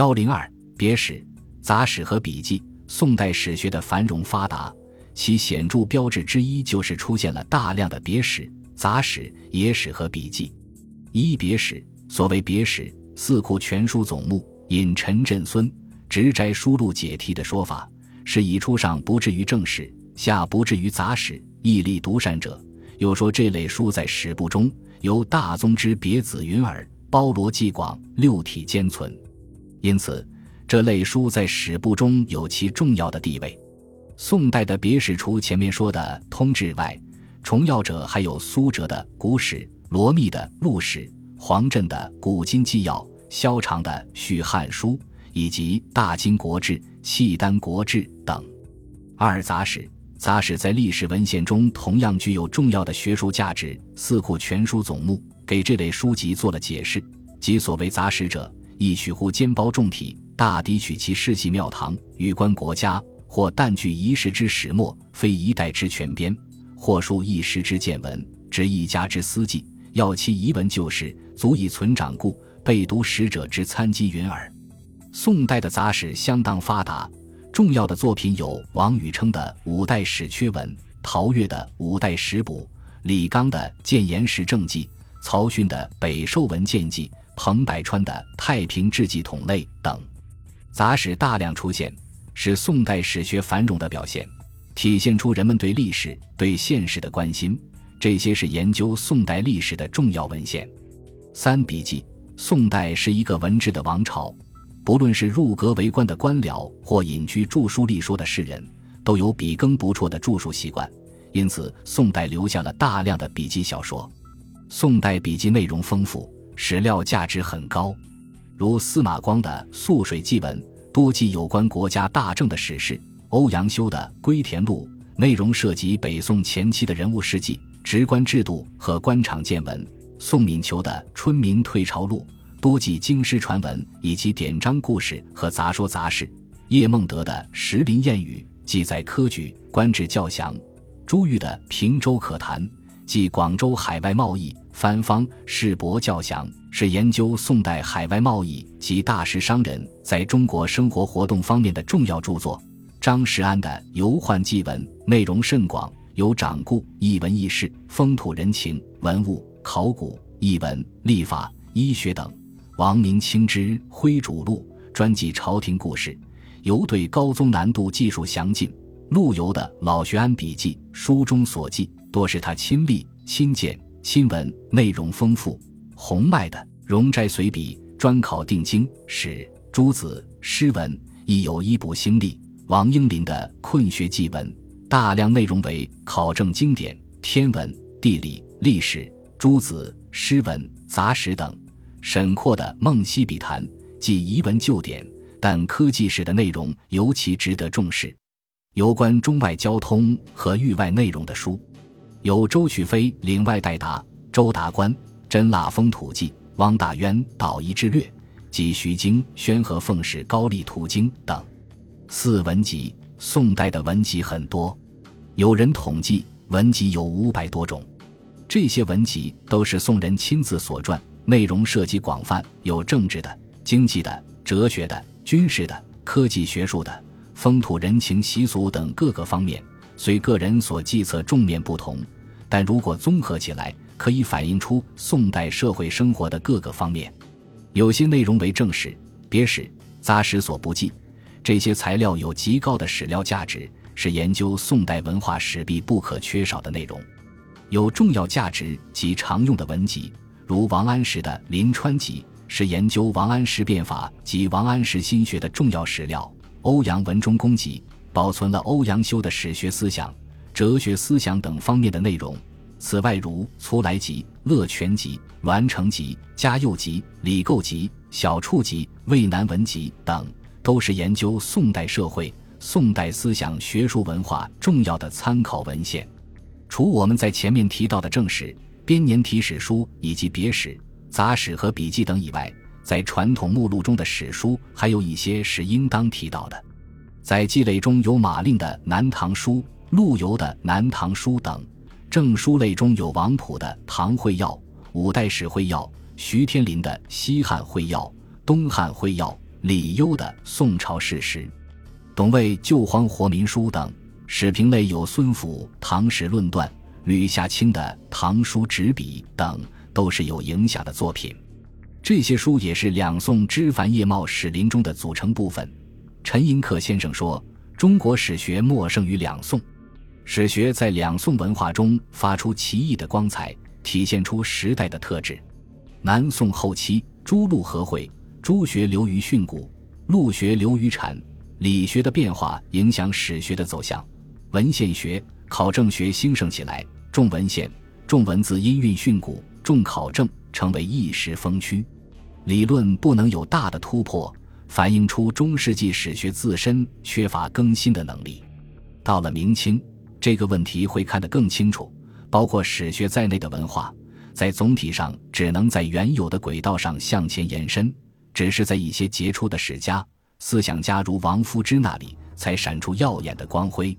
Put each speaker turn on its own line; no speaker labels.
幺零二别史、杂史和笔记。宋代史学的繁荣发达，其显著标志之一就是出现了大量的别史、杂史、野史和笔记。一别史，所谓别史，《四库全书总目》引陈振孙《直斋书录》解题的说法，是以出上不至于正史，下不至于杂史，屹立独善者。又说这类书在史部中，由大宗之别子云耳，包罗既广，六体兼存。因此，这类书在史部中有其重要的地位。宋代的别史，除前面说的通志外，重要者还有苏辙的《古史》、罗密的《陆史》、黄震的《古今纪要》、萧长的《续汉书》，以及《大金国志》、《契丹国志》等。二杂史。杂史在历史文献中同样具有重要的学术价值，《四库全书总目》给这类书籍做了解释，即所谓杂史者，亦取乎兼包重体，大抵取其世系庙堂、与观国家，或但据一时之始末，非一代之全编；或述一时之见闻，执一家之私记，要其遗文旧事，足以存掌故，被读史者之参稽云耳。宋代的杂史相当发达。重要的作品有王禹偁的《五代史缺文》，陶岳的《五代史补》，李纲的《建言时政记》，曹勋的《北寿文见记》，彭百川的《太平志记统类》等。杂史大量出现，是宋代史学繁荣的表现，体现出人们对历史、对现实的关心。这些是研究宋代历史的重要文献。三笔记，宋代是一个文治的王朝。不论是入阁为官的官僚，或隐居著书立说的士人，都有笔耕不辍的著述习惯，因此宋代留下了大量的笔记小说。宋代笔记内容丰富，史料价值很高，如司马光的《素水记文》，多记有关国家大政的史事；欧阳修的《归田录》，内容涉及北宋前期的人物事迹、职官制度和官场见闻；宋敏求的《春民退朝录》。多记京师传闻以及典章故事和杂说杂事。叶梦得的《石林谚语》记载科举、官制教详。朱玉的《平州可谈》记广州海外贸易、番方世博教详，是研究宋代海外贸易及大食商人在中国生活活动方面的重要著作。张石安的《游宦记文》内容甚广，有掌故、一文轶事、风土人情、文物、考古、译文、历法、医学等。王明清之《徽主录》专记朝廷故事，尤对高宗南渡记述详尽。陆游的《老学庵笔记》书中所记，多是他亲历、亲见、亲闻，内容丰富。洪迈的《容斋随笔》专考定经史、诸子、诗文，亦有一部兴历。王英林的《困学记文》，大量内容为考证经典、天文、地理、历史、诸子、诗文、杂史等。沈括的《梦溪笔谈》记遗文旧典，但科技史的内容尤其值得重视。有关中外交通和域外内容的书，有周取飞《岭外代答》、周达观《真腊风土记》、汪大渊《岛夷之略》及徐经《宣和奉使高丽图经》等。四文集，宋代的文集很多，有人统计文集有五百多种。这些文集都是宋人亲自所撰。内容涉及广泛，有政治的、经济的、哲学的、军事的、科技学术的、风土人情习俗等各个方面。虽个人所计策重面不同，但如果综合起来，可以反映出宋代社会生活的各个方面。有些内容为正史、别史、杂史所不记，这些材料有极高的史料价值，是研究宋代文化史必不可缺少的内容。有重要价值及常用的文集。如王安石的《临川集》是研究王安石变法及王安石心学的重要史料；欧阳文忠公集保存了欧阳修的史学思想、哲学思想等方面的内容。此外，如《粗来集》《乐全集》《栾成集》《嘉佑集》《李构集》《小处集》《渭南文集》等，都是研究宋代社会、宋代思想、学术文化重要的参考文献。除我们在前面提到的正史。编年体史书以及别史、杂史和笔记等以外，在传统目录中的史书还有一些是应当提到的。在积累中有马令的《南唐书》、陆游的《南唐书》等；正书类中有王溥的《唐会要》、五代史会要、徐天林的《西汉会要》、东汉会要、李攸的《宋朝事实》，董卫《救荒活民书》等。史评类有孙府《唐史论断》，吕夏卿的《唐书执笔》等，都是有影响的作品。这些书也是两宋枝繁叶茂史林中的组成部分。陈寅恪先生说：“中国史学莫胜于两宋，史学在两宋文化中发出奇异的光彩，体现出时代的特质。南宋后期，诸陆合会，朱学流于训诂，陆学流于禅，理学的变化影响史学的走向。”文献学、考证学兴盛起来，重文献、重文字音韵训诂、重考证，成为一时风趋。理论不能有大的突破，反映出中世纪史学自身缺乏更新的能力。到了明清，这个问题会看得更清楚。包括史学在内的文化，在总体上只能在原有的轨道上向前延伸，只是在一些杰出的史家、思想家如王夫之那里，才闪出耀眼的光辉。